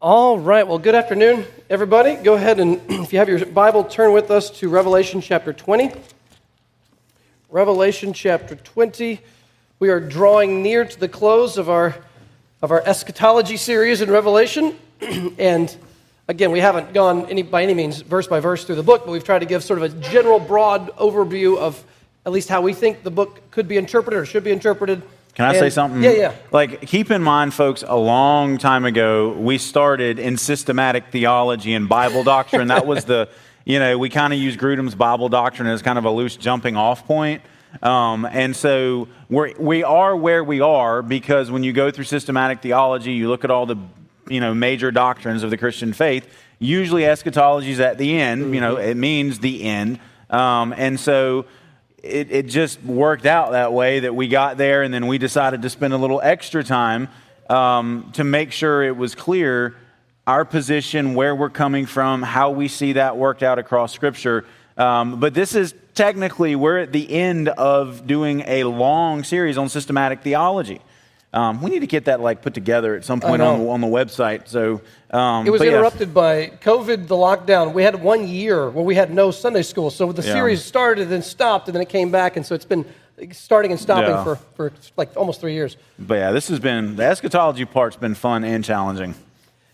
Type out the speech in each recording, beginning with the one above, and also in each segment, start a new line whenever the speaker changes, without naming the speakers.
All right, well, good afternoon, everybody. Go ahead and, if you have your Bible, turn with us to Revelation chapter 20. Revelation chapter 20. We are drawing near to the close of our, of our eschatology series in Revelation. and again, we haven't gone any, by any means verse by verse through the book, but we've tried to give sort of a general, broad overview of at least how we think the book could be interpreted or should be interpreted
can I
and,
say something?
Yeah, yeah.
Like, keep in mind, folks, a long time ago, we started in systematic theology and Bible doctrine. that was the, you know, we kind of use Grudem's Bible doctrine as kind of a loose jumping off point. Um, and so we're, we are where we are because when you go through systematic theology, you look at all the, you know, major doctrines of the Christian faith, usually eschatology is at the end, you know, it means the end. Um, and so it, it just worked out that way that we got there and then we decided to spend a little extra time um, to make sure it was clear our position, where we're coming from, how we see that worked out across Scripture. Um, but this is technically, we're at the end of doing a long series on systematic theology. Um, we need to get that like put together at some point on the, on the website. So um,
it was interrupted yeah. by COVID, the lockdown. We had one year where we had no Sunday school, so the yeah. series started and then stopped, and then it came back, and so it's been starting and stopping yeah. for, for like almost three years.
But yeah, this has been the eschatology part's been fun and challenging.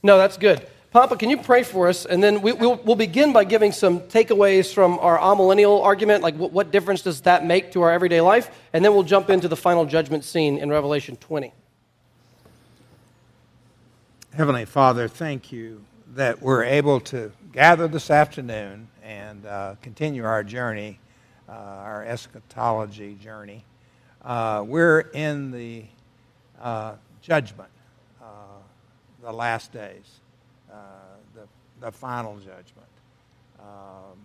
No, that's good. Papa, can you pray for us? And then we, will we'll begin by giving some takeaways from our amillennial argument, like what, what difference does that make to our everyday life? And then we'll jump into the final judgment scene in Revelation 20.
Heavenly Father, thank you that we're able to gather this afternoon and uh, continue our journey, uh, our eschatology journey. Uh, we're in the uh, judgment, uh, the last days. Uh, the, final judgment. Um,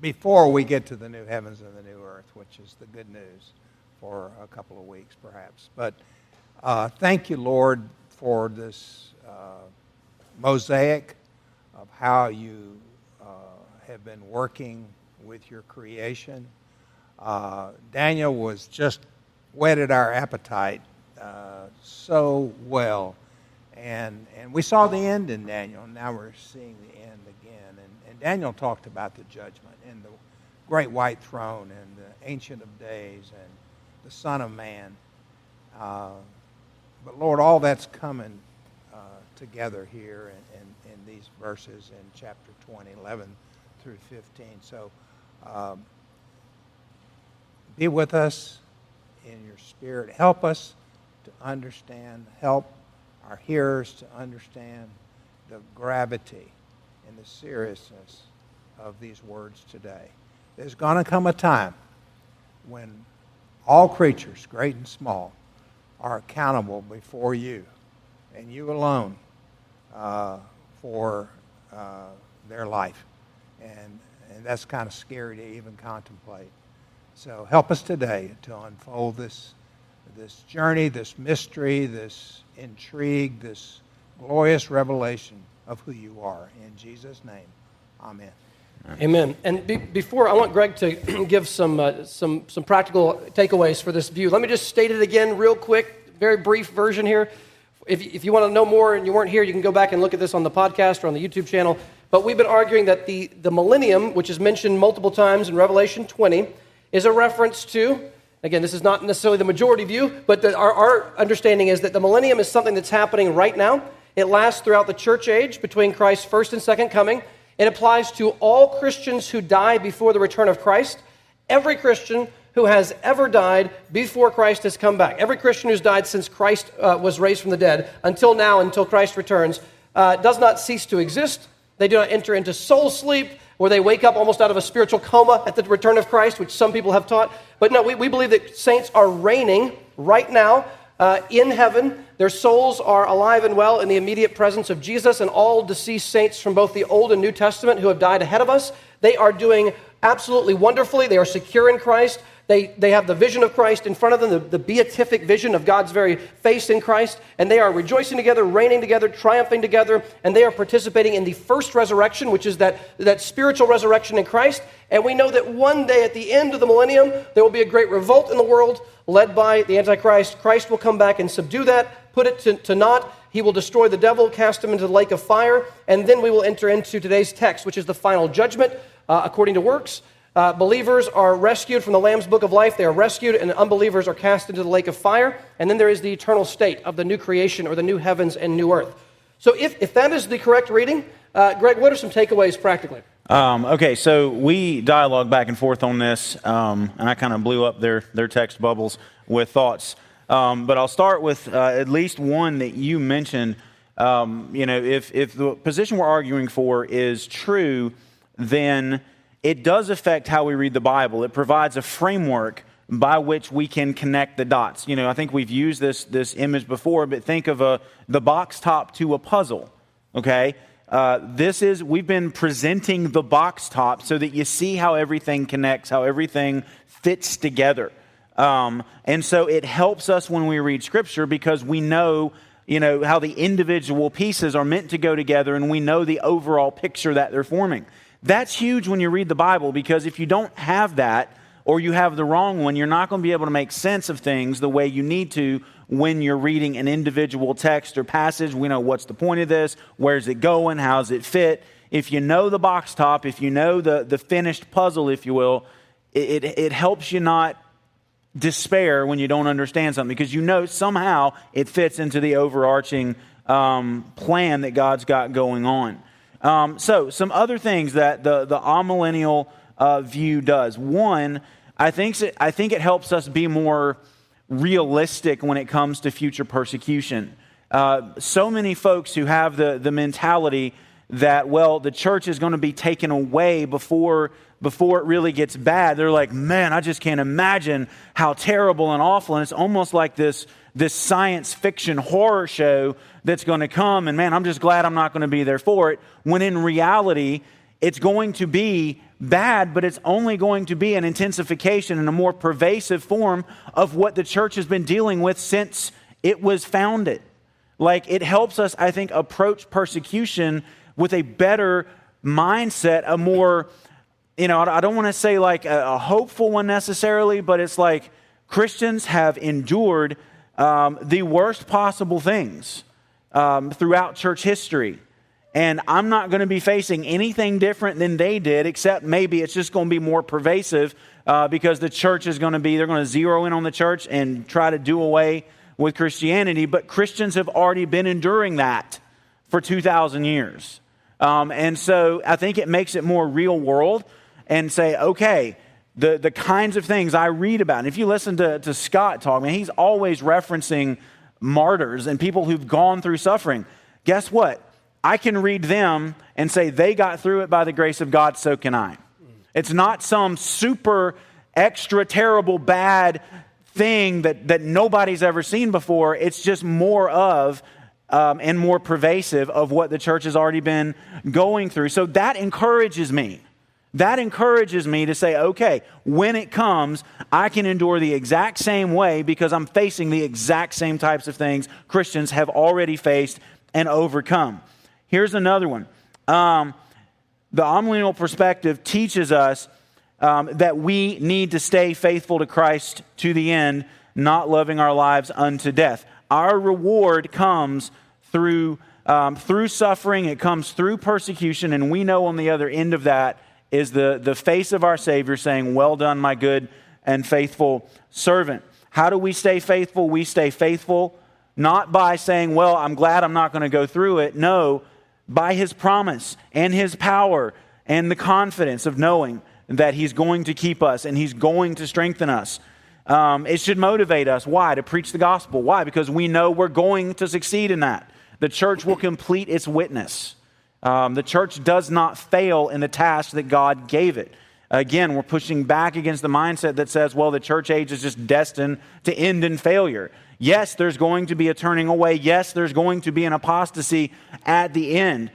before we get to the new heavens and the new earth, which is the good news for a couple of weeks, perhaps. But uh, thank you, Lord, for this uh, mosaic of how you uh, have been working with your creation. Uh, Daniel was just whetted our appetite so well and, and we saw the end in Daniel, and now we're seeing the end again. And, and Daniel talked about the judgment and the great white throne and the Ancient of Days and the Son of Man. Uh, but Lord, all that's coming uh, together here in, in, in, these verses in chapter 20, 11 through 15. So um, be with us in your spirit. Help us to understand. Help our hearers to understand the gravity and the seriousness of these words today. There's going to come a time when all creatures, great and small, are accountable before you and you alone uh, for uh, their life. And, and that's kind of scary to even contemplate. So help us today to unfold this, this journey, this mystery, this intrigue, this glorious revelation of who you are. In Jesus' name, amen.
Amen. And be, before, I want Greg to give some, uh, some, some practical takeaways for this view. Let me just state it again, real quick, very brief version here. If, if you want to know more and you weren't here, you can go back and look at this on the podcast or on the YouTube channel. But we've been arguing that the, the millennium, which is mentioned multiple times in Revelation 20, is a reference to Again, this is not necessarily the majority view, but the, our, our understanding is that the millennium is something that's happening right now. It lasts throughout the church age between Christ's first and second coming. It applies to all Christians who die before the return of Christ. Every Christian who has ever died before Christ has come back. Every Christian who's died since Christ uh, was raised from the dead until now, until Christ returns, uh, does not cease to exist. They do not enter into soul sleep where they wake up almost out of a spiritual coma at the return of Christ, which some people have taught. But no, we, we believe that saints are reigning right now uh, in heaven. Their souls are alive and well in the immediate presence of Jesus and all deceased saints from both the Old and New Testament who have died ahead of us. They are doing absolutely wonderfully. They are secure in Christ. They, they have the vision of Christ in front of them, the, the beatific vision of God's very face in Christ, and they are rejoicing together, reigning together, triumphing together, and they are participating in the first resurrection, which is that, that spiritual resurrection in Christ. And we know that one day at the end of the millennium, there will be a great revolt in the world led by the Antichrist. Christ will come back and subdue that, put it to, to naught. He will destroy the devil, cast him into the lake of fire, and then we will enter into today's text, which is the final judgment uh, according to works. Uh, believers are rescued from the Lamb's book of life. They are rescued, and unbelievers are cast into the lake of fire. And then there is the eternal state of the new creation or the new heavens and new earth. So, if, if that is the correct reading, uh, Greg, what are some takeaways practically?
Um, okay, so we dialogue back and forth on this, um, and I kind of blew up their, their text bubbles with thoughts. Um, but I'll start with uh, at least one that you mentioned. Um, you know, if, if the position we're arguing for is true, then it does affect how we read the Bible. It provides a framework by which we can connect the dots. You know, I think we've used this, this image before, but think of a, the box top to a puzzle, okay? Uh, this is, we've been presenting the box top so that you see how everything connects, how everything fits together. Um, and so it helps us when we read Scripture because we know, you know, how the individual pieces are meant to go together and we know the overall picture that they're forming. That's huge when you read the Bible because if you don't have that or you have the wrong one, you're not going to be able to make sense of things the way you need to when you're reading an individual text or passage. We know what's the point of this, where's it going, how's it fit. If you know the box top, if you know the, the finished puzzle, if you will, it, it, it helps you not despair when you don't understand something because you know somehow it fits into the overarching um, plan that God's got going on. Um, so, some other things that the, the amillennial uh, view does. One, I think, I think it helps us be more realistic when it comes to future persecution. Uh, so many folks who have the, the mentality that, well, the church is going to be taken away before, before it really gets bad, they're like, man, I just can't imagine how terrible and awful. And it's almost like this, this science fiction horror show that's going to come, and man, I'm just glad I'm not going to be there for it. When in reality, it's going to be bad, but it's only going to be an intensification and a more pervasive form of what the church has been dealing with since it was founded. Like, it helps us, I think, approach persecution with a better mindset, a more, you know, I don't want to say like a, hopeful one necessarily, but it's like Christians have endured um, the worst possible things um, throughout church history. And I'm not going to be facing anything different than they did, except maybe it's just going to be more pervasive uh, because the church is going to be, they're going to zero in on the church and try to do away with Christianity. But Christians have already been enduring that for 2,000 years. Um, and so I think it makes it more real world and say, okay, the, the kinds of things I read about. And if you listen to, to Scott talk, he's always referencing martyrs and people who've gone through suffering. Guess what? I can read them and say they got through it by the grace of God, so can I. It's not some super extra terrible bad thing that, that nobody's ever seen before. It's just more of um, and more pervasive of what the church has already been going through. So that encourages me. That encourages me to say, okay, when it comes, I can endure the exact same way because I'm facing the exact same types of things Christians have already faced and overcome. Here's another one. Um, the amillennial perspective teaches us um, that we need to stay faithful to Christ to the end, not loving our lives unto death. Our reward comes through, um, through suffering, it comes through persecution, and we know on the other end of that is the, the face of our Savior saying, Well done, my good and faithful servant. How do we stay faithful? We stay faithful not by saying, Well, I'm glad I'm not going to go through it. No, by His promise and His power and the confidence of knowing that He's going to keep us and He's going to strengthen us. Um, it should motivate us. Why? To preach the gospel. Why? Because we know we're going to succeed in that. The church will complete its witness. Um, the church does not fail in the task that God gave it. Again, we're pushing back against the mindset that says, well, the church age is just destined to end in failure. Yes, there's going to be a turning away. Yes, there's going to be an apostasy at the end.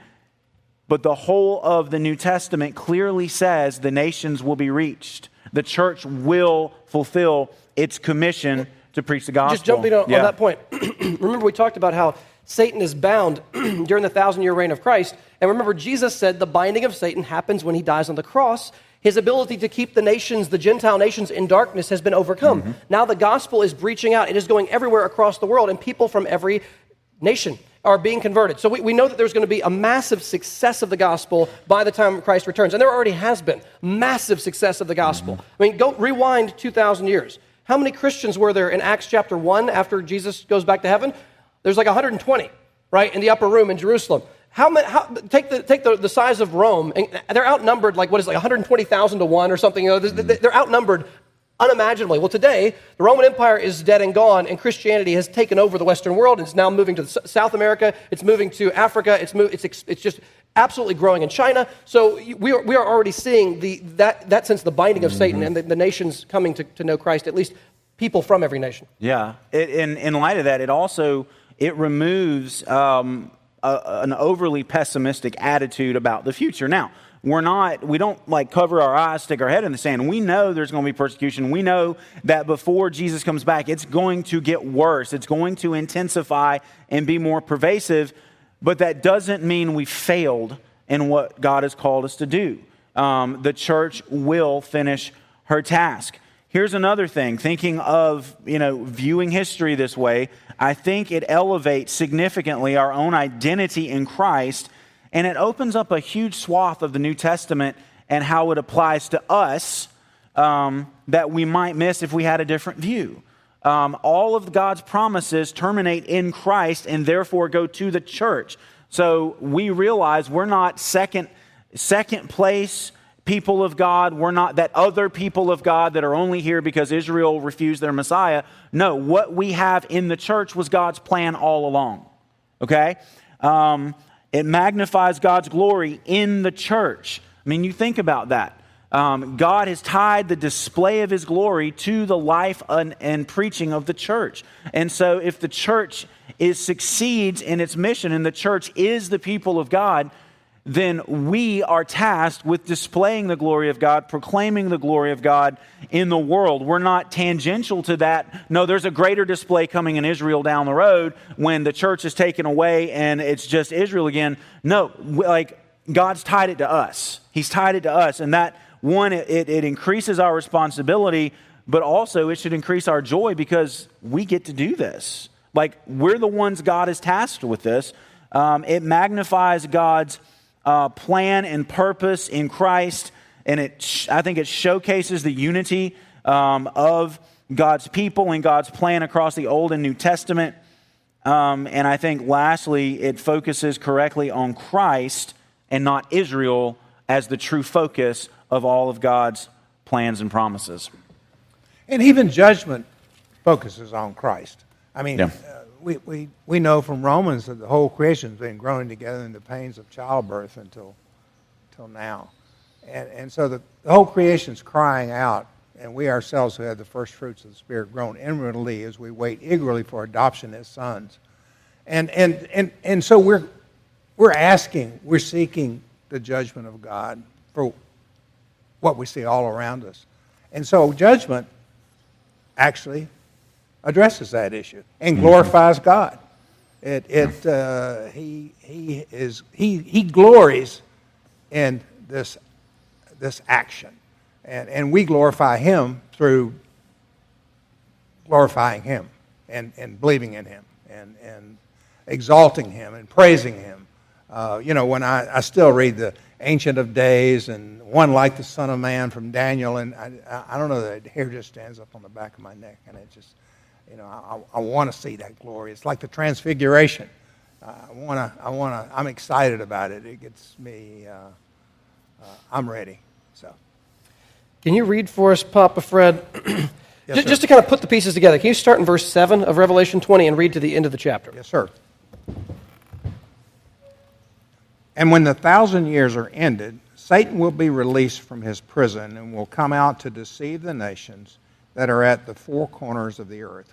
But the whole of the New Testament clearly says the nations will be reached. the church will fulfill its commission to preach the gospel.
Just jumping on,
Yeah.
on that point. remember, we talked about how Satan is bound during the thousand year reign of Christ. And remember, Jesus said the binding of Satan happens when he dies on the cross. His ability to keep the nations, the Gentile nations, in darkness has been overcome.
Mm-hmm.
Now the gospel is breaching out. It is going everywhere across the world, and people from every nation are being converted. So we, we know that there's going to be a massive success of the gospel by the time Christ returns. And there already has been massive success of the gospel.
Mm-hmm.
I mean, go rewind 2,000 years. How many Christians were there in Acts chapter 1 after Jesus goes back to heaven? There's like 120, right, in the upper room in Jerusalem. How many, how, take the, take the, the size of Rome, and they're outnumbered like, what is it, like 120,000 to 1 or something. You know, they're, outnumbered unimaginably. Well, today, the Roman Empire is dead and gone, and Christianity has taken over the Western world. It's now moving to South America, it's moving to Africa, it's, move, it's, it's just absolutely growing in China. So we are, we are already seeing the, that, that sense the binding of Satan and the, the nations coming to, to know Christ, at least people from every nation.
Yeah. It, in, in light of that, it also it removes um, a, an overly pessimistic attitude about the future. Now, we're not, we don't like cover our eyes, stick our head in the sand. We know there's going to be persecution. We know that before Jesus comes back, it's going to get worse. It's going to intensify and be more pervasive. But that doesn't mean we failed in what God has called us to do. Um, the church will finish her task. Here's another thing thinking of, you know, viewing history this way, I think it elevates significantly our own identity in Christ and it opens up a huge swath of the New Testament and how it applies to us um, that we might miss if we had a different view. Um, all of God's promises terminate in Christ and therefore go to the church. So we realize we're not second, second place people of God. We're not that other people of God that are only here because Israel refused their Messiah. No, what we have in the church was God's plan all along. Okay? Um, it magnifies God's glory in the church. I mean, you think about that. Um, God has tied the display of his glory to the life and, and preaching of the church. And so, if the church is succeeds in its mission and the church is the people of God, then we are tasked with displaying the glory of God, proclaiming the glory of God in the world. We're not tangential to that. No, there's a greater display coming in Israel down the road when the church is taken away and it's just Israel again. No, like God's tied it to us. He's tied it to us. And that, one, it, it increases our responsibility, but also it should increase our joy because we get to do this. Like, we're the ones God has tasked with this. Um, it magnifies God's uh, plan and purpose in Christ, and it sh- I think it showcases the unity um, of God's people and God's plan across the Old and New Testament. Um, and I think lastly, it focuses correctly on Christ and not Israel as the true focus of all of God's plans and promises.
And even judgment focuses on Christ. I mean,
Yeah.
We, we, we know from Romans that the whole creation has been growing together in the pains of childbirth until, until now. And, and so the, the whole creation's crying out, and we ourselves who have the first fruits of the Spirit groan inwardly as we wait eagerly for adoption as sons. And, and, and, and so we're, we're asking, we're seeking the judgment of God for what we see all around us. And so judgment actually addresses that issue and glorifies God. It, it, uh, he, he, is, he, he glories in this, this action. And, and we glorify him through glorifying him and, and believing in him and, and exalting him and praising him. Uh, you know, when I, I still read the Ancient of Days and one like the Son of Man from Daniel, and I, I, I don't know, the hair just stands up on the back of my neck, and it just, you know, I, I want to see that glory. It's like the Transfiguration. Uh, I want to, I want to, I'm excited about it. It gets me, uh, uh, I'm ready. So,
Can you read for us, Papa Fred?
Yes,
Ju-
sir.
just to kind of put the pieces together, can you start in verse 7 of Revelation 20 and read to the end of the chapter?
yes, sir. And when the thousand years are ended, Satan will be released from his prison and will come out to deceive the nations that are at the four corners of the earth,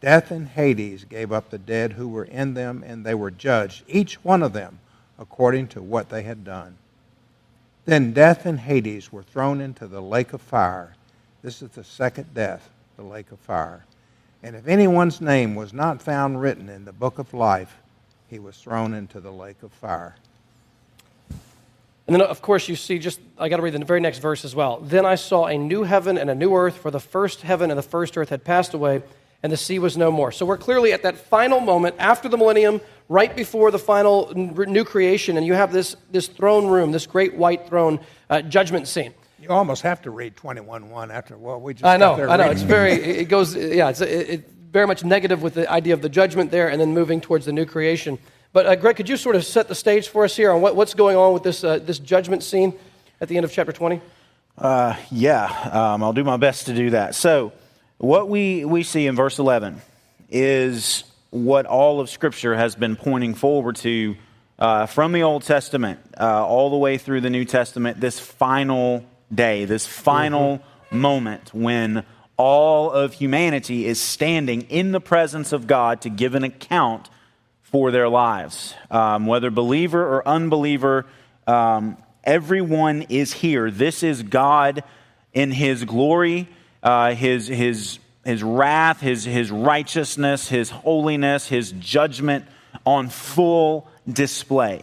Death and Hades gave up the dead who were in them, and they were judged, each one of them, according to what they had done. Then death and Hades were thrown into the lake of fire. This is the second death, the lake of fire. And if anyone's name was not found written in the book of life, he was thrown into the lake of fire.
And then, of course, you see just, I got to read the very next verse as well. Then I saw a new heaven and a new earth, for the first heaven and the first earth had passed away, and the sea was no more. So we're clearly at that final moment after the millennium, right before the final new creation, and you have this, this throne room, this great white throne uh, judgment scene.
You almost have to read 21.1 after, well, we just
I know,
I
know. It's very, it goes, yeah, it's it, it, very much negative with the idea of the judgment there and then moving towards the new creation. But uh, Greg, could you sort of set the stage for us here on what, what's going on with this, uh, this judgment scene at the end of chapter 20?
Uh, yeah, um, I'll do my best to do that. So, what we, we see in verse 11 is what all of Scripture has been pointing forward to uh, from the Old Testament uh, all the way through the New Testament, this final day, this final mm-hmm. moment when all of humanity is standing in the presence of God to give an account for their lives. Um, whether believer or unbeliever, um, everyone is here. This is God in His glory uh, his, his, his wrath, his, his righteousness, his holiness, his judgment on full display.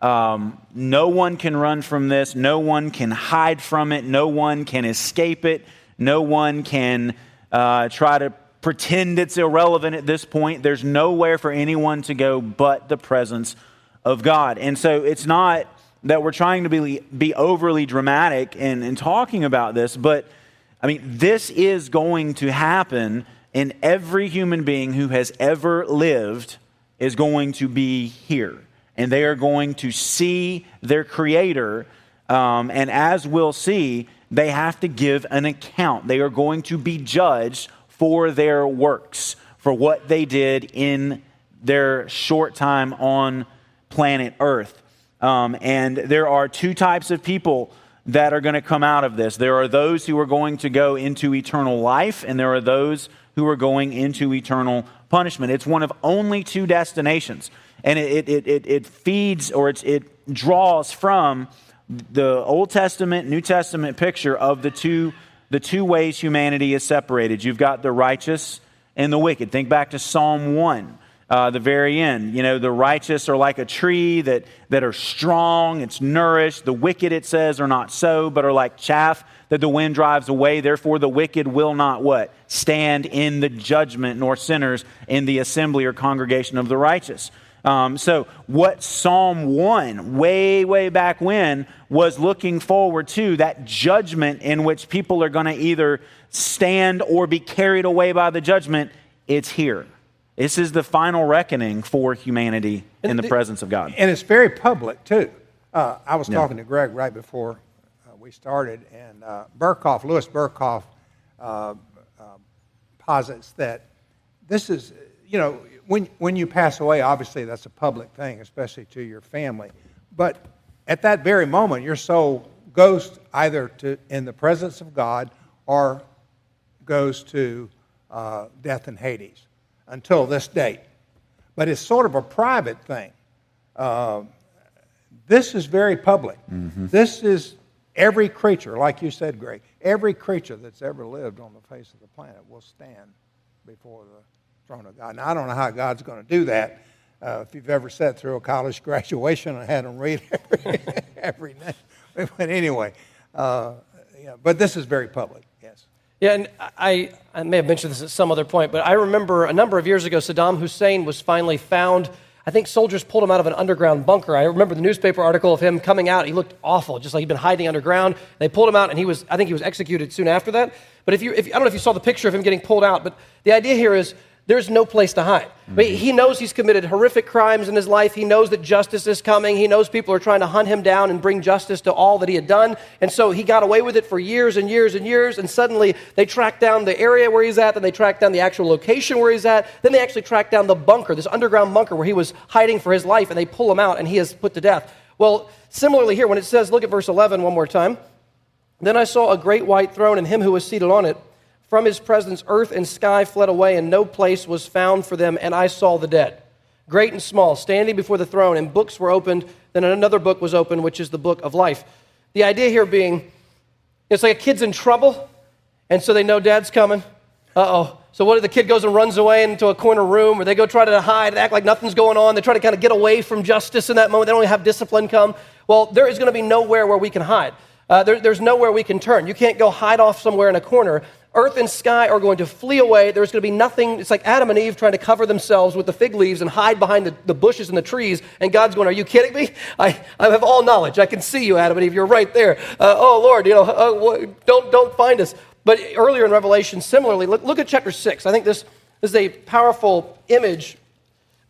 Um, no one can run from this. No one can hide from it. No one can escape it. No one can uh, try to pretend it's irrelevant at this point. There's nowhere for anyone to go but the presence of God. And so it's not that we're trying to be, be overly dramatic in, in talking about this, but I mean, this is going to happen, and every human being who has ever lived is going to be here. And they are going to see their Creator. Um, and as we'll see, they have to give an account. They are going to be judged for their works, for what they did in their short time on planet Earth. Um, and there are two types of people that are going to come out of this. There are those who are going to go into eternal life, and there are those who are going into eternal punishment. It's one of only two destinations. And it, it, it, it feeds or it draws from the Old Testament, New Testament picture of the two, the two ways humanity is separated. You've got the righteous and the wicked. Think back to Psalm 1 uh, the very end. You know, the righteous are like a tree that, that are strong, it's nourished. The wicked, it says, are not so, but are like chaff that the wind drives away. Therefore, the wicked will not what? Stand in the judgment, nor sinners in the assembly or congregation of the righteous. Um, so, what Psalm 1, way, way back when, was looking forward to, that judgment in which people are going to either stand or be carried away by the judgment, it's here. This is the final reckoning for humanity in the, the presence of God.
And it's very public, too. Uh, I was talking to Greg right before uh, we started, and uh, Berkhof, Louis Berkhof, uh, uh, posits that this is, you know, when, when you pass away, obviously that's a public thing, especially to your family. But at that very moment, your soul goes either to in the presence of God or goes to uh, death in Hades until this date. But it's sort of a private thing. Uh, this is very public. Mm-hmm. This is every creature, like you said, Greg, every creature that's ever lived on the face of the planet will stand before the throne of God. Now, I don't know how God's going to do that. Uh, if you've ever sat through a college graduation and had them read every, every name. But anyway, uh, yeah, but this is very public.
Yeah, and I, I may have mentioned this at some other point, but I remember a number of years ago, Saddam Hussein was finally found. I think soldiers pulled him out of an underground bunker. I remember the newspaper article of him coming out. He looked awful, just like he'd been hiding underground. They pulled him out, and he was, I think he was executed soon after that. But if you, if, I don't know if you saw the picture of him getting pulled out, but the idea here is there's no place to hide. Mm-hmm. he knows he's committed horrific crimes in his life. He knows that justice is coming. He knows people are trying to hunt him down and bring justice to all that he had done. And so he got away with it for years and years and years. And suddenly they track down the area where he's at, then they track down the actual location where he's at. Then they actually track down the bunker, this underground bunker where he was hiding for his life, and they pull him out and he is put to death. Well, similarly here, when it says, look at verse 11 one more time. Then I saw a great white throne and him who was seated on it from his presence, earth and sky fled away, and no place was found for them. And I saw the dead, great and small, standing before the throne, and books were opened. Then another book was opened, which is the book of life. The idea here being it's like a kid's in trouble, and so they know dad's coming. Uh oh. So what if the kid goes and runs away into a corner room, or they go try to hide, act like nothing's going on? They try to kind of get away from justice in that moment. They don't have discipline come. Well, there is going to be nowhere where we can hide. Uh, there, there's nowhere we can turn. You can't go hide off somewhere in a corner earth and sky are going to flee away. There's going to be nothing. It's like Adam and Eve trying to cover themselves with the fig leaves and hide behind the, the bushes and the trees. And God's going, Are you kidding me? I, I have all knowledge. I can see you, Adam and Eve. You're right there. Uh, oh, Lord, you know, uh, don't, don't find us. But earlier in Revelation, similarly, look, look at chapter 6. I think this, is a powerful image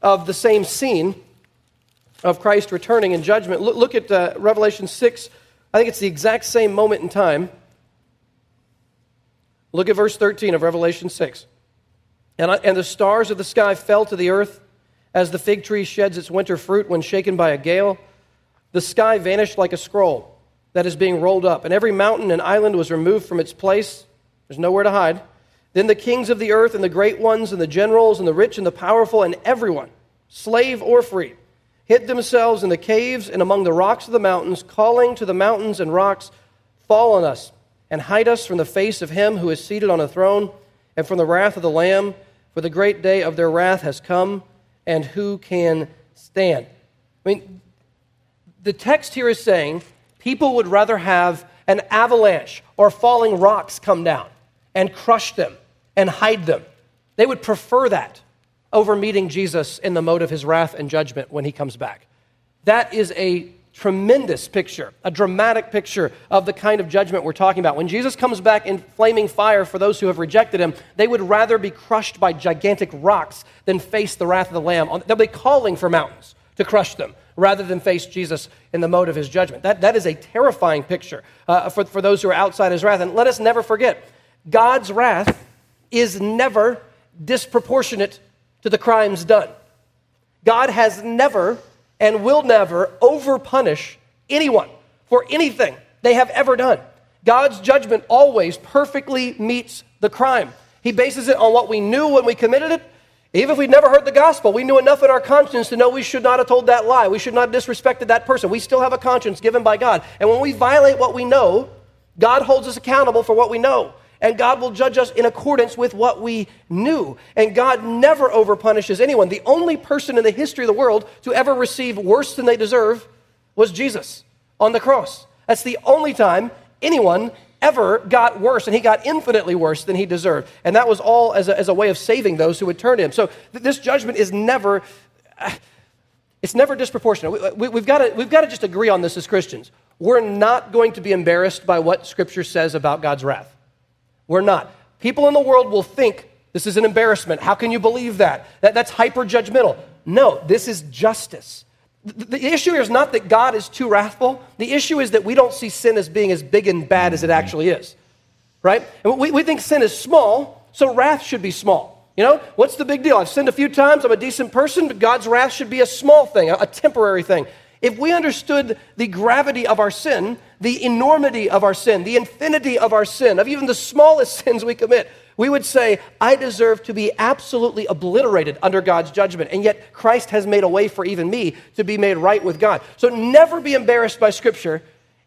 of the same scene of Christ returning in judgment. Look, look at uh, Revelation 6. I think it's the exact same moment in time. Look at verse 13 of Revelation 6. And, I, and the stars of the sky fell to the earth as the fig tree sheds its winter fruit when shaken by a gale. The sky vanished like a scroll that is being rolled up, and every mountain and island was removed from its place. There's nowhere to hide. Then the kings of the earth and the great ones and the generals and the rich and the powerful and everyone, slave or free, hid themselves in the caves and among the rocks of the mountains, calling to the mountains and rocks, Fall on us and hide us from the face of him who is seated on a throne and from the wrath of the Lamb, for the great day of their wrath has come, and who can stand? I mean, the text here is saying people would rather have an avalanche or falling rocks come down and crush them and hide them. They would prefer that over meeting Jesus in the mode of his wrath and judgment when he comes back. That is a tremendous picture, a dramatic picture of the kind of judgment we're talking about. When Jesus comes back in flaming fire for those who have rejected him, they would rather be crushed by gigantic rocks than face the wrath of the Lamb. They'll be calling for mountains to crush them rather than face Jesus in the mode of his judgment. That, that is a terrifying picture uh, for, for those who are outside his wrath. And let us never forget God's wrath is never disproportionate to the crimes done. God has never and will never overpunish anyone for anything they have ever done. God's judgment always perfectly meets the crime. He bases it on what we knew when we committed it. Even if we'd never heard the gospel, we knew enough in our conscience to know we should not have told that lie. We should not have disrespected that person. We still have a conscience given by God. And when we violate what we know, God holds us accountable for what we know and God will judge us in accordance with what we knew. And God never overpunishes anyone. The only person in the history of the world to ever receive worse than they deserve was Jesus on the cross. That's the only time anyone ever got worse, and he got infinitely worse than he deserved. And that was all as a, as a way of saving those who would turn to him. So th- this judgment is never. it's never disproportionate. We, have got we've got to just agree on this as Christians. We're not going to be embarrassed by what Scripture says about God's wrath. We're not. People in the world will think this is an embarrassment. How can you believe that? that that's hyper judgmental. No, this is justice. The, the issue here is not that God is too wrathful. The issue is that we don't see sin as being as big and bad as it actually is. Right? And we, we think sin is small, so wrath should be small. You know, what's the big deal? I've sinned a few times, I'm a decent person, but God's wrath should be a small thing, a, a temporary thing. If we understood the gravity of our sin, the enormity of our sin, the infinity of our sin, of even the smallest sins we commit, we would say, I deserve to be absolutely obliterated under God's judgment. And yet, Christ has made a way for even me to be made right with God. So, never be embarrassed by Scripture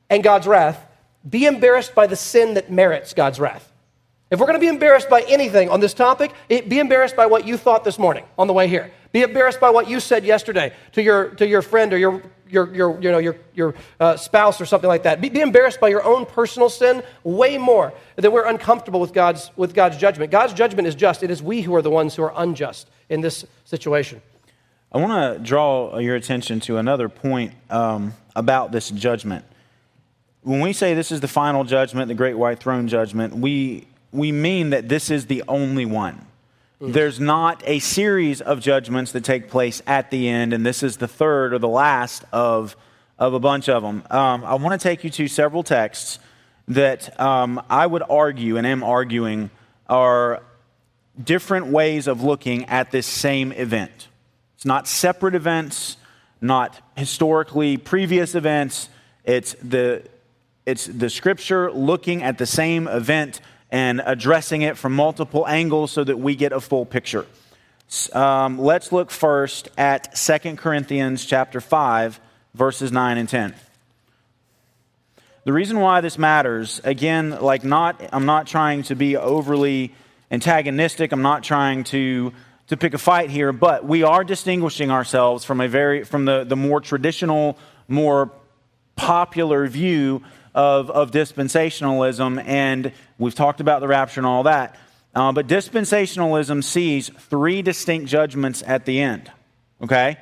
and God's wrath. Be embarrassed by the sin that merits God's wrath. If we're going to be embarrassed by anything on this topic, be embarrassed by what you thought this morning on the way here. Be embarrassed by what you said yesterday to your, to your friend or your, your, your, you know, your, your uh, spouse or something like that. Be, be embarrassed by your own personal sin way more than we're uncomfortable with God's, with God's judgment. God's judgment is just. It is we who are the ones who are unjust in this situation.
I want to draw your attention to another point um, about this judgment. When we say this is the final judgment, the great white throne judgment, we, we mean that this is the only one. Mm. There's not a series of judgments that take place at the end, and this is the third or the last of, of a bunch of them. Um, I want to take you to several texts that um, I would argue and am arguing are different ways of looking at this same event. It's not separate events, not historically previous events. It's the, it's the scripture looking at the same event and addressing it from multiple angles so that we get a full picture. Um, let's look first at 2 Corinthians chapter 5, verses 9 and 10. The reason why this matters, again, like not, I'm not trying to be overly antagonistic. I'm not trying to to pick a fight here, but we are distinguishing ourselves from a very from the, the more traditional, more popular view of, of dispensationalism, and we've talked about the rapture and all that. Uh, but dispensationalism sees three distinct judgments at the end. Okay?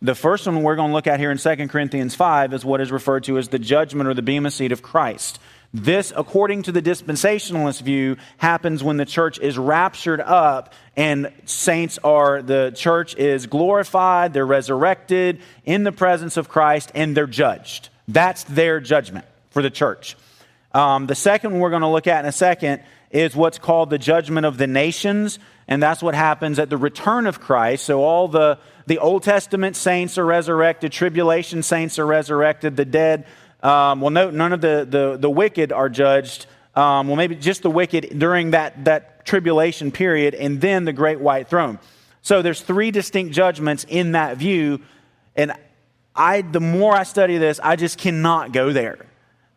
The first one we're going to look at here in 2 Corinthians 5 is what is referred to as the judgment or the bema seat of Christ. This, according to the dispensationalist view, happens when the church is raptured up and saints are, the church is glorified, they're resurrected in the presence of Christ, and they're judged. That's their judgment for the church. Um, the second one we're going to look at in a second is what's called the judgment of the nations, and that's what happens at the return of Christ. So all the, the Old Testament saints are resurrected, tribulation saints are resurrected, the dead um, well, no, none of the, the, the wicked are judged. Um, well, maybe just the wicked during that, that tribulation period, and then the great white throne. So there's three distinct judgments in that view, and I, the more I study this, I just cannot go there.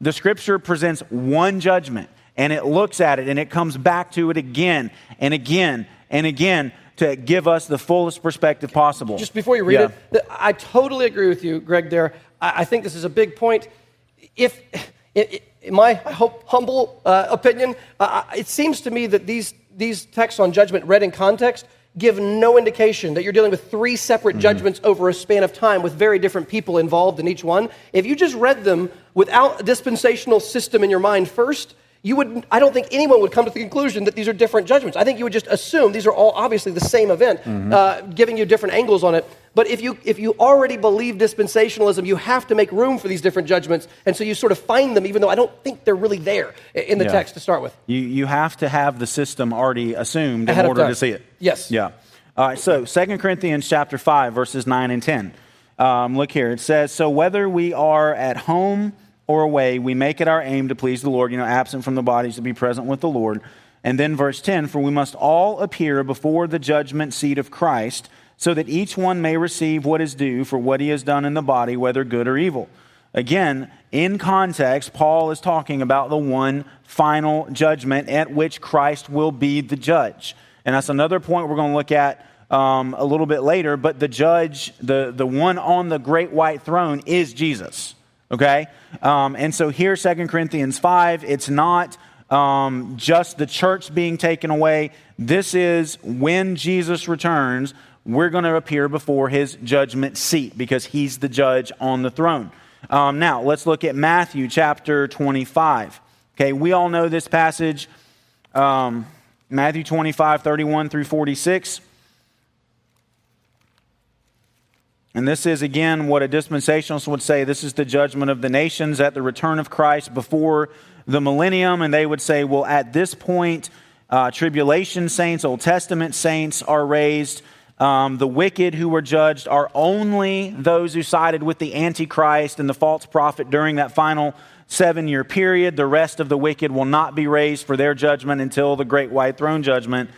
The scripture presents one judgment, and it looks at it, and it comes back to it again and again and again to give us the fullest perspective possible.
Just before you read yeah. it, I totally agree with you, Greg. There, I think this is a big point if, in my humble uh, opinion, it seems to me that these, these texts on judgment read in context give no indication that you're dealing with three separate mm-hmm. judgments over a span of time with very different people involved in each one. If you just read them without a dispensational system in your mind first, you would i don't think anyone would come to the conclusion that these are different judgments. I think you would just assume these are all obviously the same event mm-hmm. uh, giving you different angles on it. But if you if you already believe dispensationalism you have to make room for these different judgments. And so you sort of find them even though i don't think they're really there in the yeah. text to start with.
You, you have to have the system already assumed Ahead in order to see it.
Yes.
Yeah. All right so 2 corinthians chapter 5 verses 9 and 10 um, look here. It says so whether we are at home or away, we make it our aim to please the Lord, you know, absent from the bodies to be present with the Lord. And then verse 10 For we must all appear before the judgment seat of Christ, so that each one may receive what is due for what he has done in the body, whether good or evil. Again, in context, Paul is talking about the one final judgment at which Christ will be the judge. And that's another point we're going to look at um, a little bit later. But the judge, the, the one on the great white throne, is Jesus. Okay? Um, and so here, 2 Corinthians 5, it's not um, just the church being taken away. This is when Jesus returns, we're going to appear before his judgment seat because he's the judge on the throne. Um, now, let's look at Matthew chapter 25. Okay, we all know this passage, um, Matthew 25, 31 through 46. And this is, again, what a dispensationalist would say. This is the judgment of the nations at the return of Christ before the millennium. And they would say, well, at this point, uh, tribulation saints, Old Testament saints are raised. Um, the wicked who were judged are only those who sided with the Antichrist and the false prophet during that final seven year period. The rest of the wicked will not be raised for their judgment until the great white throne judgment.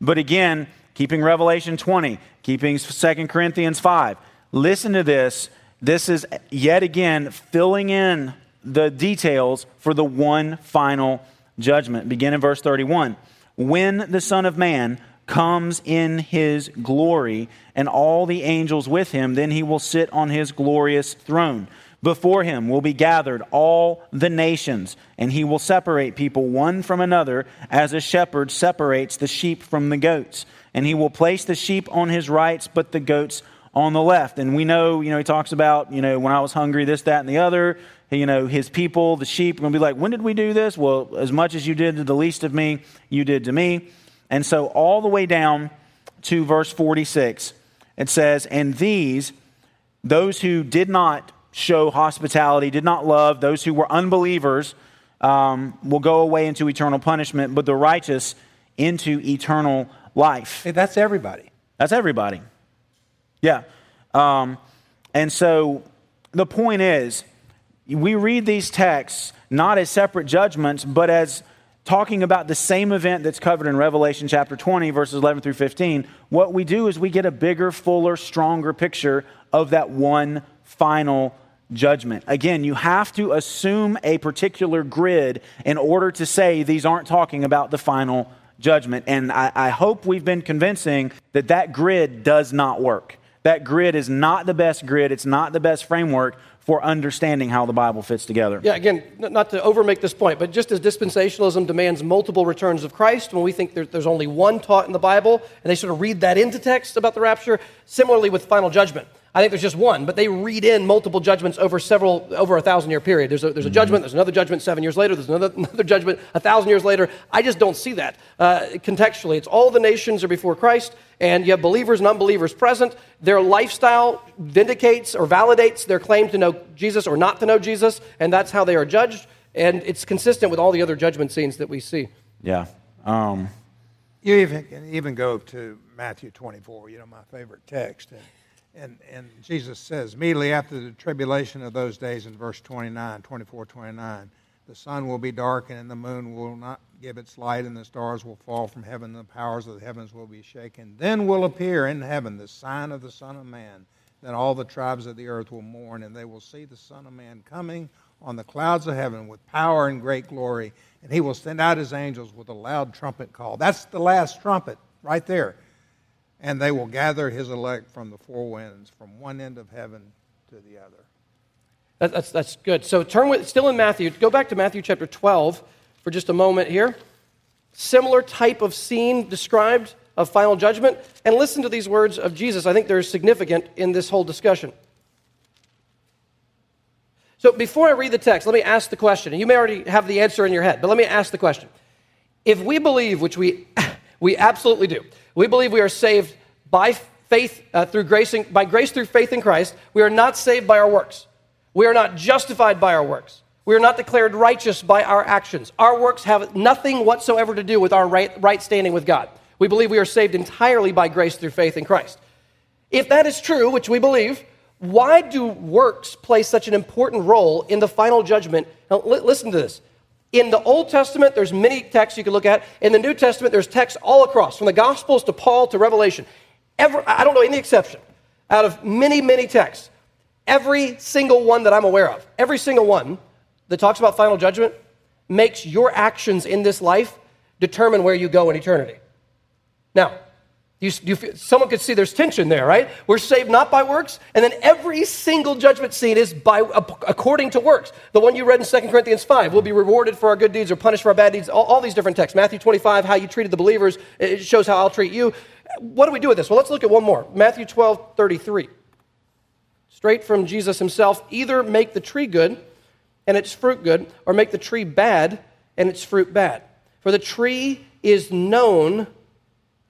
But again, keeping Revelation 20, keeping 2 Corinthians 5, Listen to this. This is yet again filling in the details for the one final judgment. Begin in verse 31. When the Son of Man comes in his glory, and all the angels with him, then he will sit on his glorious throne. Before him will be gathered all the nations, and he will separate people one from another, as a shepherd separates the sheep from the goats. And he will place the sheep on his right, but the goats on the left. And we know, you know, he talks about, you know, when I was hungry, this, that, and the other. You know, his people, the sheep, are going to be like, when did we do this? Well, as much as you did to the least of me, you did to me. And so, all the way down to verse 46, it says, And these, those who did not show hospitality, did not love, those who were unbelievers, um, will go away into eternal punishment, but the righteous into eternal life.
Hey, that's everybody.
That's everybody. Yeah. Um, and so the point is, we read these texts not as separate judgments, but as talking about the same event that's covered in Revelation chapter 20, verses 11 through 15. What we do is we get a bigger, fuller, stronger picture of that one final judgment. Again, you have to assume a particular grid in order to say these aren't talking about the final judgment. And I, I hope we've been convincing that that grid does not work. That grid is not the best grid, it's not the best framework for understanding how the Bible fits together.
Yeah, again, not to overmake this point, but just as dispensationalism demands multiple returns of Christ, when we think there's only one taught in the Bible, and they sort of read that into text about the rapture, similarly with final judgment. I think there's just one, but they read in multiple judgments over several, over a thousand year period. There's a, there's a mm-hmm. judgment, there's another judgment seven years later, there's another, another judgment a thousand years later. I just don't see that uh, contextually. It's all the nations are before Christ, and you have believers and unbelievers present. Their lifestyle vindicates or validates their claim to know Jesus or not to know Jesus, and that's how they are judged. And it's consistent with all the other judgment scenes that we see.
Yeah. Um,
you even can even go to Matthew 24, you know, my favorite text. And, and, and Jesus says, immediately after the tribulation of those days in verse 29, 24, 29, the sun will be darkened and the moon will not give its light and the stars will fall from heaven and the powers of the heavens will be shaken. Then will appear in heaven the sign of the Son of Man. Then all the tribes of the earth will mourn and they will see the Son of Man coming on the clouds of heaven with power and great glory. And he will send out his angels with a loud trumpet call. That's the last trumpet right there and they will gather his elect from the four winds, from one end of heaven to the other.
That, that's, that's good. So turn with, still in Matthew, go back to Matthew chapter 12 for just a moment here. Similar type of scene described of final judgment. And listen to these words of Jesus. I think they're significant in this whole discussion. So before I read the text, let me ask the question. And you may already have the answer in your head, but let me ask the question. If we believe, which we, we absolutely do, we believe we are saved by faith uh, through grace, in, by grace through faith in Christ. We are not saved by our works. We are not justified by our works. We are not declared righteous by our actions. Our works have nothing whatsoever to do with our right, right standing with God. We believe we are saved entirely by grace through faith in Christ. If that is true, which we believe, why do works play such an important role in the final judgment? Now, listen to this. In the Old Testament, there's many texts you can look at. In the New Testament, there's texts all across, from the Gospels to Paul to Revelation. Every, I don't know any exception. Out of many, many texts, every single one that I'm aware of, every single one that talks about final judgment makes your actions in this life determine where you go in eternity. Now, you, you, someone could see there's tension there, right? We're saved not by works, and then every single judgment scene is by according to works. The one you read in 2 Corinthians 5, we'll be rewarded for our good deeds or punished for our bad deeds. All, all these different texts. Matthew 25, how you treated the believers, it shows how I'll treat you. What do we do with this? Well, let's look at one more. Matthew 12, 33. Straight from Jesus himself either make the tree good and its fruit good, or make the tree bad and its fruit bad. For the tree is known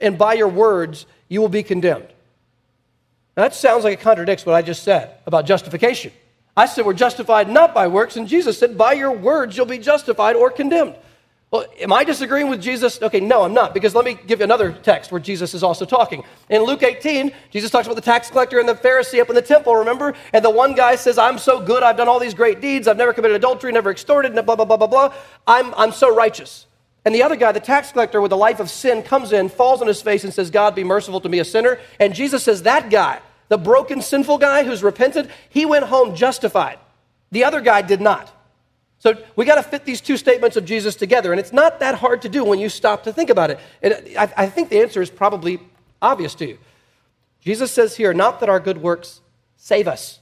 and by your words you will be condemned. Now, that sounds like it contradicts what I just said about justification. I said we're justified not by works, and Jesus said, by your words you'll be justified or condemned. Well, am I disagreeing with Jesus? Okay, no, I'm not, because let me give you another text where Jesus is also talking. In Luke 18, Jesus talks about the tax collector and the Pharisee up in the temple, remember? And the one guy says, I'm so good, I've done all these great deeds, I've never committed adultery, never extorted, and blah, blah, blah, blah, blah. I'm, I'm so righteous. And the other guy, the tax collector with a life of sin, comes in, falls on his face, and says, God, be merciful to me, a sinner. And Jesus says, That guy, the broken, sinful guy who's repented, he went home justified. The other guy did not. So we got to fit these two statements of Jesus together, and it's not that hard to do when you stop to think about it. And I, I think the answer is probably obvious to you. Jesus says here, not that our good works save us,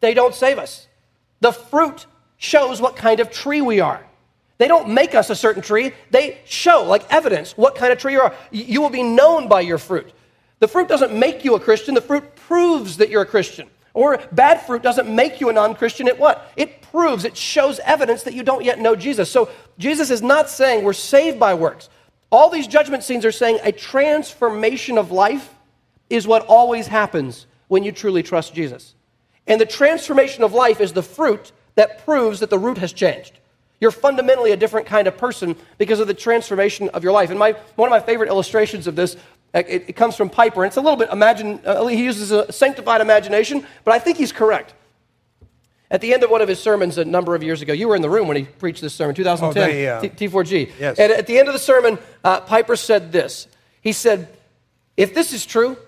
they don't save us. The fruit shows what kind of tree we are. They don't make us a certain tree, they show, like evidence, what kind of tree you are. You will be known by your fruit. The fruit doesn't make you a Christian, the fruit proves that you're a Christian. Or bad fruit doesn't make you a non Christian. It what? It proves, it shows evidence that you don't yet know Jesus. So Jesus is not saying we're saved by works. All these judgment scenes are saying a transformation of life is what always happens when you truly trust Jesus. And the transformation of life is the fruit that proves that the root has changed. You're fundamentally a different kind of person because of the transformation of your life. And my, one of my favorite illustrations of this uh, it, it, comes from Piper. And it's a little bit imagine, uh, he uses a sanctified imagination, but I think he's correct. At the end of one of his sermons a number of years ago, you were in the room when he preached this sermon, 2010, oh, they, uh, T- 4 g
Yes.
And at the end of the sermon, uh, Piper said this. He said, If this is true,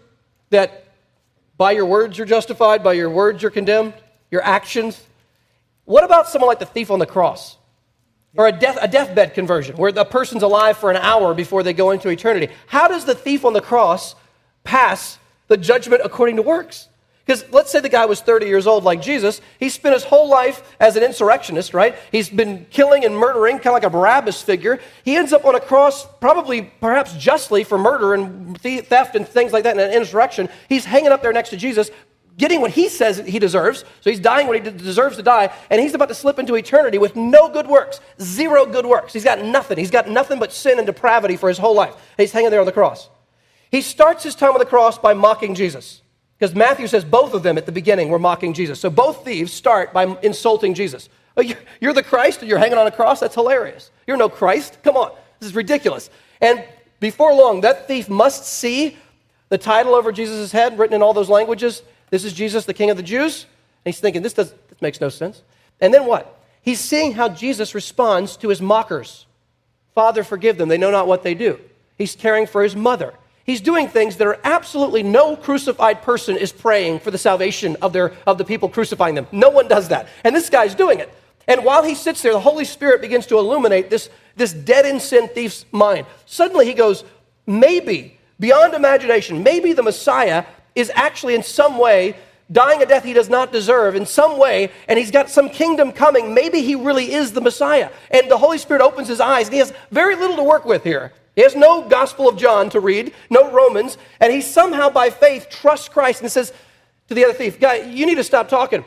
that by your words you're justified, by your words you're condemned, your actions, what about someone like the thief on the cross? Or a, death, a deathbed conversion, where the person's alive for an hour before they go into eternity. How does the thief on the cross pass the judgment according to works? Because let's say the guy was 30 years old like Jesus. He spent his whole life as an insurrectionist, right? He's been killing and murdering, kind of like a Barabbas figure. He ends up on a cross, probably, perhaps justly, for murder and theft and things like that in an insurrection. He's hanging up there next to Jesus, getting what he says he deserves. So he's dying when he deserves to die, and he's about to slip into eternity with no good works, zero good works. He's got nothing. He's got nothing but sin and depravity for his whole life. He's hanging there on the cross. He starts his time on the cross by mocking Jesus. Because Matthew says both of them at the beginning were mocking Jesus. So both thieves start by insulting Jesus. Oh, you're the Christ and you're hanging on a cross? That's hilarious. You're no Christ. Come on. This is ridiculous. And before long, that thief must see the title over Jesus' head written in all those languages this is Jesus, the King of the Jews. And he's thinking, this, does, this makes no sense. And then what? He's seeing how Jesus responds to his mockers. Father, forgive them. They know not what they do. He's caring for his mother. He's doing things that are absolutely no crucified person is praying for the salvation of, their, of the people crucifying them. No one does that. And this guy's doing it. And while he sits there, the Holy Spirit begins to illuminate this, this dead in sin thief's mind. Suddenly he goes, maybe, beyond imagination, maybe the Messiah is actually in some way dying a death he does not deserve in some way, and he's got some kingdom coming. Maybe he really is the Messiah. And the Holy Spirit opens his eyes, and he has very little to work with here. He has no Gospel of John to read, no Romans, and he somehow by faith trusts Christ and says to the other thief, Guy, you need to stop talking.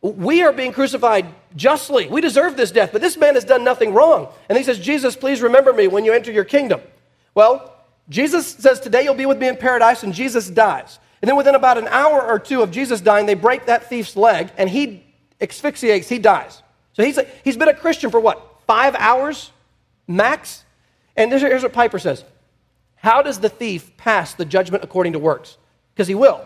We are being crucified justly. We deserve this death, but this man has done nothing wrong. And he says, Jesus, please remember me when you enter your kingdom. Well, Jesus says, Today you'll be with me in paradise, and Jesus dies. And then within about an hour or two of Jesus dying, they break that thief's leg and he asphyxiates, he dies. So he's, he's been a Christian for what, five hours max? And here's what Piper says How does the thief pass the judgment according to works? Because he will.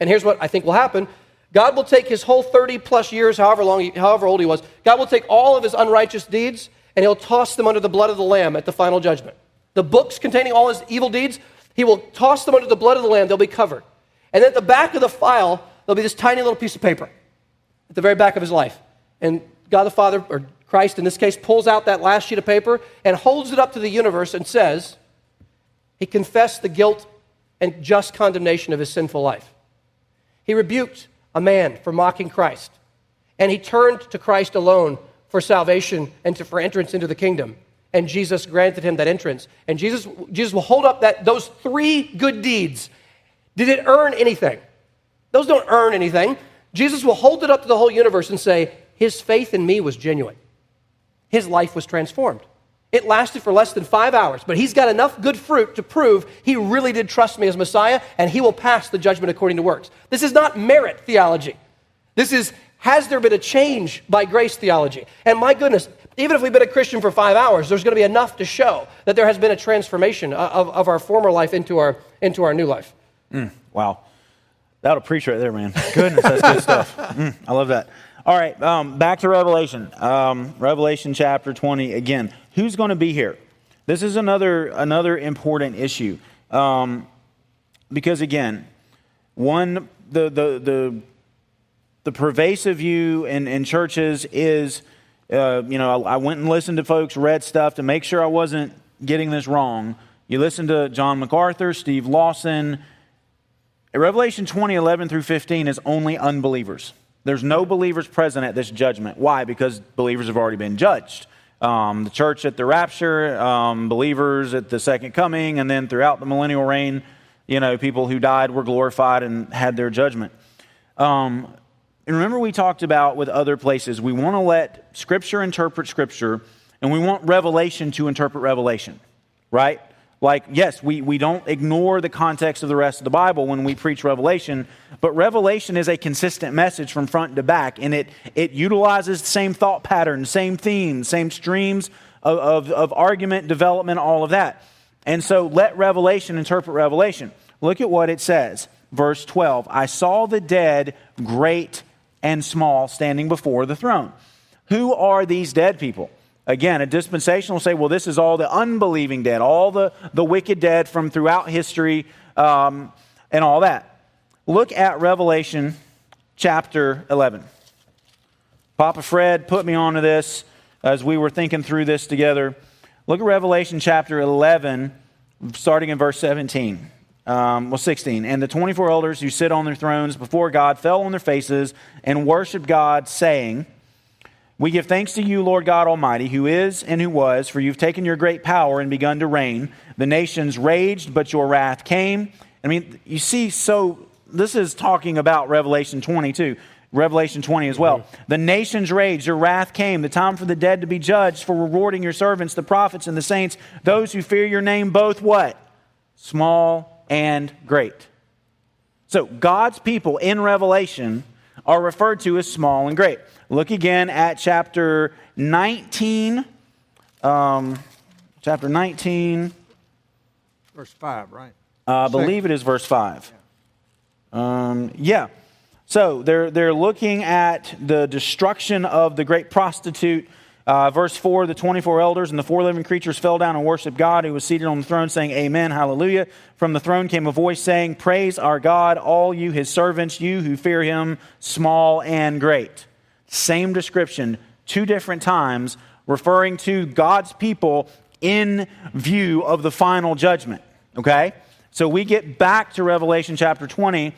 And here's what I think will happen God will take his whole 30 plus years, however long, however old he was, God will take all of his unrighteous deeds and he'll toss them under the blood of the Lamb at the final judgment. The books containing all his evil deeds, he will toss them under the blood of the Lamb, they'll be covered. And at the back of the file, there'll be this tiny little piece of paper at the very back of his life. And God the Father, or Christ in this case, pulls out that last sheet of paper and holds it up to the universe and says, He confessed the guilt and just condemnation of his sinful life. He rebuked a man for mocking Christ. And he turned to Christ alone for salvation and to, for entrance into the kingdom. And Jesus granted him that entrance. And Jesus, Jesus will hold up that, those three good deeds did it earn anything? Those don't earn anything. Jesus will hold it up to the whole universe and say, His faith in me was genuine. His life was transformed. It lasted for less than five hours, but he's got enough good fruit to prove he really did trust me as Messiah, and he will pass the judgment according to works. This is not merit theology. This is, has there been a change by grace theology? And my goodness, Even if we've been a Christian for five hours, there's going to be enough to show that there has been a transformation uh, of, of our former life into our, into our new life.
Mm, wow. That'll preach right there, man. Goodness, that's good stuff. Mm, I love that. All right, um, back to Revelation. Um, Revelation chapter 20. Again, who's going to be here? This is another, another important issue. Um, because, again, one, the, the, the, the pervasive view in, in churches is uh, you know, I, I, went and listened to folks, read stuff to make sure I wasn't getting this wrong. You listen to John MacArthur, Steve Lawson. Revelation 20, 11 through 15 is only unbelievers. There's no believers present at this judgment. Why? Because believers have already been judged. Um, the church at the rapture, um, believers at the second coming, and then throughout the millennial reign, you know, people who died were glorified and had their judgment. Um, and remember, we talked about with other places, we want to let Scripture interpret Scripture, and we want Revelation to interpret Revelation, right? Like, yes, we, we don't ignore the context of the rest of the Bible when we preach Revelation, but Revelation is a consistent message from front to back, and it, it utilizes the same thought patterns, same themes, same streams of, of, of argument, development, all of that. And so let Revelation interpret Revelation. Look at what it says. Verse 12 I saw the dead, great and small standing before the throne. Who are these dead people? Again, a dispensational will say, well, this is all the unbelieving dead, all the, the wicked dead from throughout history um, and all that. Look at Revelation chapter 11. Papa Fred put me onto this as we were thinking through this together. Look at Revelation chapter 11, starting in verse 17 um, well, 16. And the 24 elders who sit on their thrones before God fell on their faces and worshiped God, saying, We give thanks to you, Lord God Almighty, who is and who was, for you've taken your great power and begun to reign. The nations raged, but your wrath came. I mean, you see, so this is talking about Revelation 22. Revelation 20 as well. Mm-hmm. The nations raged, your wrath came, the time for the dead to be judged, for rewarding your servants, the prophets and the saints, those who fear your name, both what? Small and great. So, God's people in Revelation are referred to as small and great. Look again at chapter 19. Um, chapter 19.
Verse 5, right?
Uh, I believe it is verse 5. Um, yeah. So they're, they're looking at the destruction of the great prostitute uh, verse 4 The 24 elders and the four living creatures fell down and worshiped God who was seated on the throne, saying, Amen, hallelujah. From the throne came a voice saying, Praise our God, all you his servants, you who fear him, small and great. Same description, two different times, referring to God's people in view of the final judgment. Okay? So we get back to Revelation chapter 20,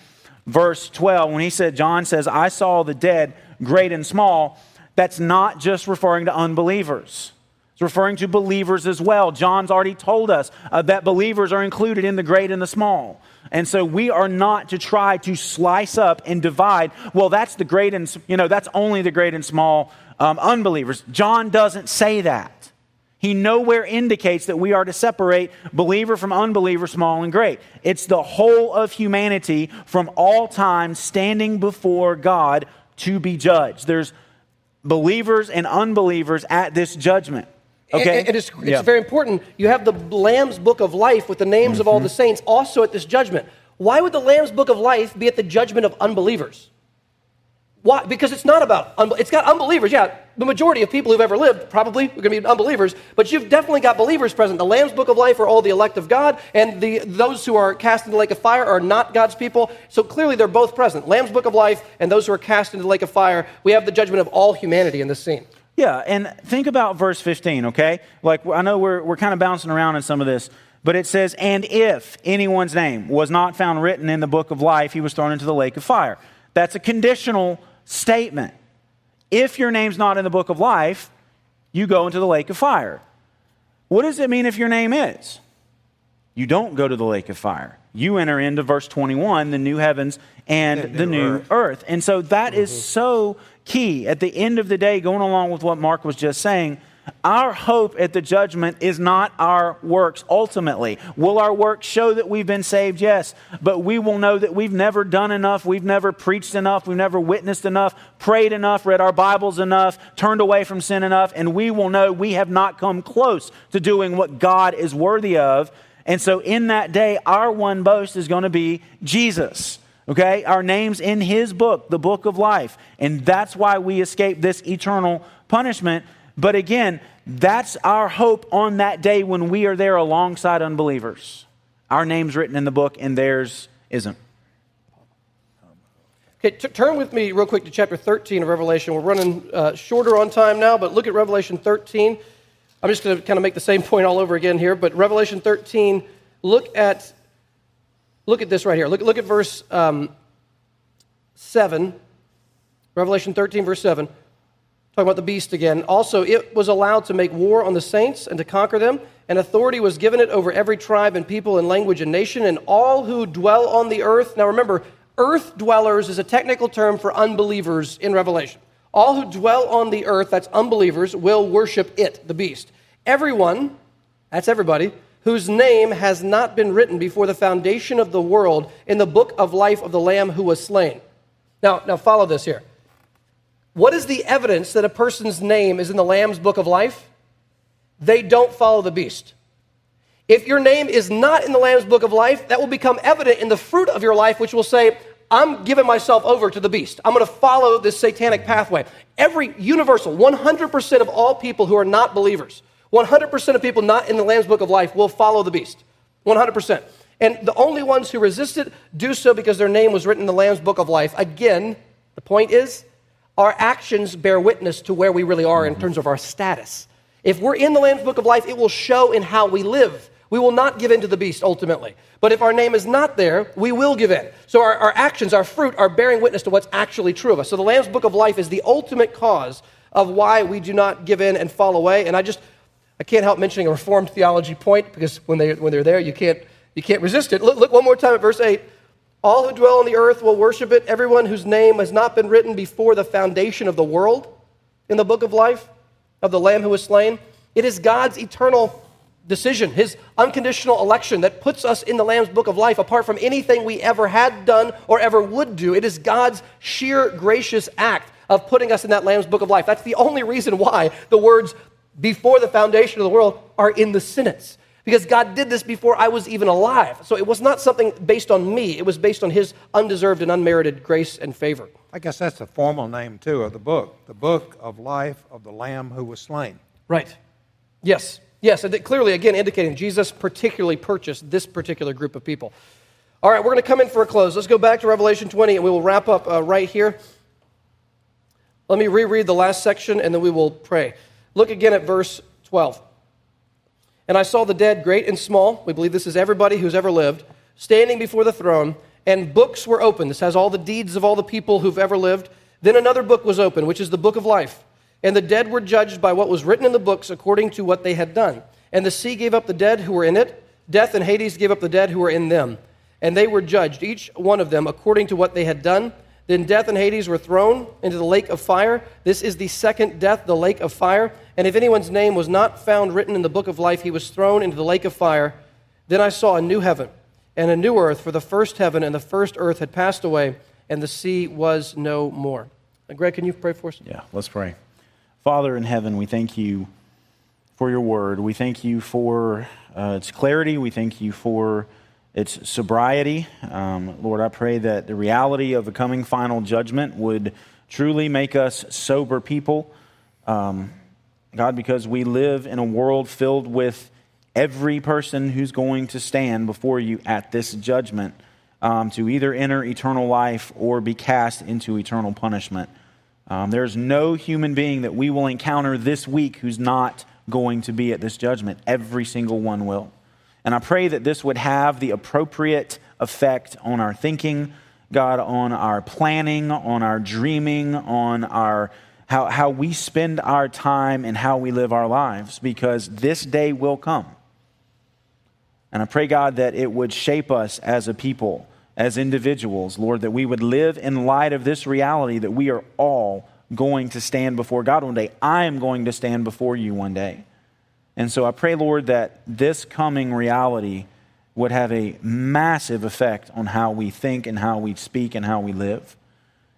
verse 12, when he said, John says, I saw the dead, great and small that's not just referring to unbelievers. It's referring to believers as well. John's already told us uh, that believers are included in the great and the small. And so we are not to try to slice up and divide. Well, that's the great and, you know, that's only the great and small um, unbelievers. John doesn't say that. He nowhere indicates that we are to separate believer from unbeliever, small and great. It's the whole of humanity from all time standing before God to be judged. There's believers and unbelievers at this judgment. Okay?
It's, it's yeah. very important. You have the Lamb's Book of Life with the names mm-hmm. of all mm-hmm. the saints also at this judgment. Why would the Lamb's Book of Life be at the judgment of unbelievers? Why? Because it's not about, it's got unbelievers. Yeah, the majority of people who've ever lived probably are going to be unbelievers, but you've definitely got believers present. The Lamb's Book of Life are all the elect of God, and the, those who are cast into the lake of fire are not God's people. So clearly they're both present. Lamb's Book of Life and those who are cast into the lake of fire, we have the judgment of all humanity in this scene.
Yeah, and think about verse 15, okay? Like, I know we're, we're kind of bouncing around in some of this, but it says, And if anyone's name was not found written in the book of life, he was thrown into the lake of fire. That's a conditional statement. If your name's not in the book of life, you go into the lake of fire. What does it mean if your name is? You don't go to the lake of fire. You enter into verse 21, the new heavens and, the, new, new earth. earth. And so that mm-hmm. is so key. At the end of the day, going along with what Mark was just saying, Our hope at the judgment is not our works ultimately. Will our works show that we've been saved? Yes. But we will know that we've never done enough, we've never preached enough, we've never witnessed enough, prayed enough, read our Bibles enough, turned away from sin enough, and we will know we have not come close to doing what God is worthy of. And so in that day, our one boast is going to be Jesus. Okay? Our name's in his book, the book of life. And that's why we escape this eternal punishment. But again, that's our hope on that day when we are there alongside unbelievers. Our name's written in the book and theirs isn't.
Okay, t- turn with me real quick to chapter 13 of Revelation. We're running uh, shorter on time now, but look at Revelation 13. I'm just going to kind of make the same point all over again here, but Revelation 13, look at look at this right here. Look, look at verse um, 7. Revelation 13, verse 7. Talking about the beast again. Also, it was allowed to make war on the saints and to conquer them, and authority was given it over every tribe and people and language and nation, and all who dwell on the earth. Now remember, earth dwellers is a technical term for unbelievers in Revelation. All who dwell on the earth, that's unbelievers, will worship it, the beast. Everyone, that's everybody, whose name has not been written before the foundation of the world in the book of life of the Lamb who was slain. Now, now follow this here. What is the evidence that a person's name is in the Lamb's book of life? They don't follow the beast. If your name is not in the Lamb's book of life, that will become evident in the fruit of your life, which will say, I'm giving myself over to the beast. I'm going to follow this satanic pathway. Every universal, 100% of all people who are not believers, 100% of people not in the Lamb's book of life will follow the beast. 100%. And the only ones who resist it do so because their name was written in the Lamb's book of life. Again, the point is, our actions bear witness to where we really are in terms of our status. If we're in the Lamb's book of life, it will show in how we live. We will not give in to the beast ultimately. But if our name is not there, we will give in. So our, our actions, our fruit, are bearing witness to what's actually true of us. So the Lamb's Book of Life is the ultimate cause of why we do not give in and fall away. And I just, I can't help mentioning a Reformed theology point because when, they, when they're there, you can't, you can't resist it. Look, look one more time at verse 8. All who dwell on the earth will worship it, everyone whose name has not been written before the foundation of the world in the book of life of the Lamb who was slain. It is God's eternal decision, his unconditional election that puts us in the Lamb's book of life apart from anything we ever had done or ever would do. It is God's sheer gracious act of putting us in that Lamb's book of life. That's the only reason why the words before the foundation of the world are in the sentence. Because God did this before I was even alive. So it was not something based on me, it was based on His undeserved and unmerited grace and favor.
I guess that's the formal name, too, of the book the book of life of the Lamb who was slain.
Right. Yes. Yes. And clearly, again, indicating Jesus particularly purchased this particular group of people. All right, we're going to come in for a close. Let's go back to Revelation 20 and we will wrap up uh, right here. Let me reread the last section and then we will pray. Look again at verse 12. And I saw the dead, great and small, we believe this is everybody who's ever lived, standing before the throne, and books were opened. This has all the deeds of all the people who've ever lived. Then another book was opened, which is the book of life. And the dead were judged by what was written in the books according to what they had done. And the sea gave up the dead who were in it. Death and Hades gave up the dead who were in them. And they were judged, each one of them, according to what they had done. Then death and Hades were thrown into the lake of fire. This is the second death, the lake of fire. And if anyone's name was not found written in the book of life, he was thrown into the lake of fire. Then I saw a new heaven and a new earth, for the first heaven and the first earth had passed away, and the sea was no more. Uh, Greg, can you pray for us?
Yeah, let's pray. Father in heaven, we thank you for your word. We thank you for uh, its clarity. We thank you for its sobriety. Um, Lord, I pray that the reality of the coming final judgment would truly make us sober people. Um, God, because we live in a world filled with every person who's going to stand before you at this judgment um, to either enter eternal life or be cast into eternal punishment. Um, there's no human being that we will encounter this week who's not going to be at this judgment. Every single one will. And I pray that this would have the appropriate effect on our thinking, God, on our planning, on our dreaming, on our how, how we spend our time and how we live our lives, because this day will come. And I pray, God, that it would shape us as a people, as individuals, Lord, that we would live in light of this reality that we are all going to stand before God one day. I am going to stand before you one day. And so I pray, Lord, that this coming reality would have a massive effect on how we think and how we speak and how we live.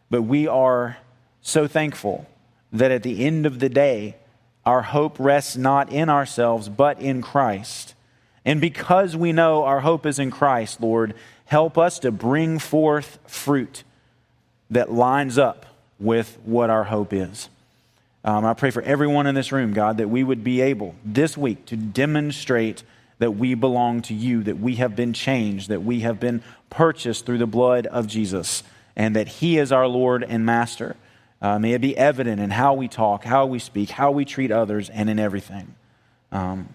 But we are so thankful that at the end of the day, our hope rests not in ourselves, but in Christ. And because we know our hope is in Christ, Lord, help us to bring forth fruit that lines up with what our hope is. Um, I pray for everyone in this room, God, that we would be able this week to demonstrate that we belong to you, that we have been changed, that we have been purchased through the blood of Jesus, and that He is our Lord and Master. Uh, may it be evident in how we talk, how we speak, how we treat others, and in everything. Um,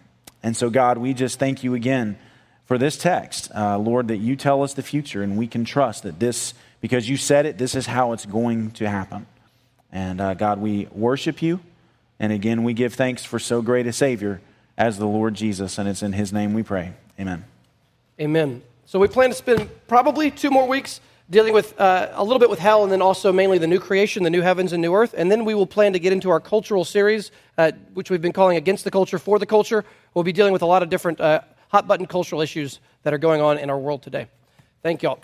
and so, God, we just thank you again for this text, uh, Lord, that you tell us the future, and we can trust that this, because you said it, this is how it's going to happen. And uh, God, we worship you. And again, we give thanks for so great a Savior as the Lord Jesus. And it's in His name we pray. Amen.
Amen. So we plan to spend probably two more weeks dealing with uh, a little bit with hell and then also mainly the new creation, the new heavens and new earth. And then we will plan to get into our cultural series, uh, which we've been calling Against the Culture, for the Culture. We'll be dealing with a lot of different uh, hot button cultural issues that are going on in our world today. Thank you all.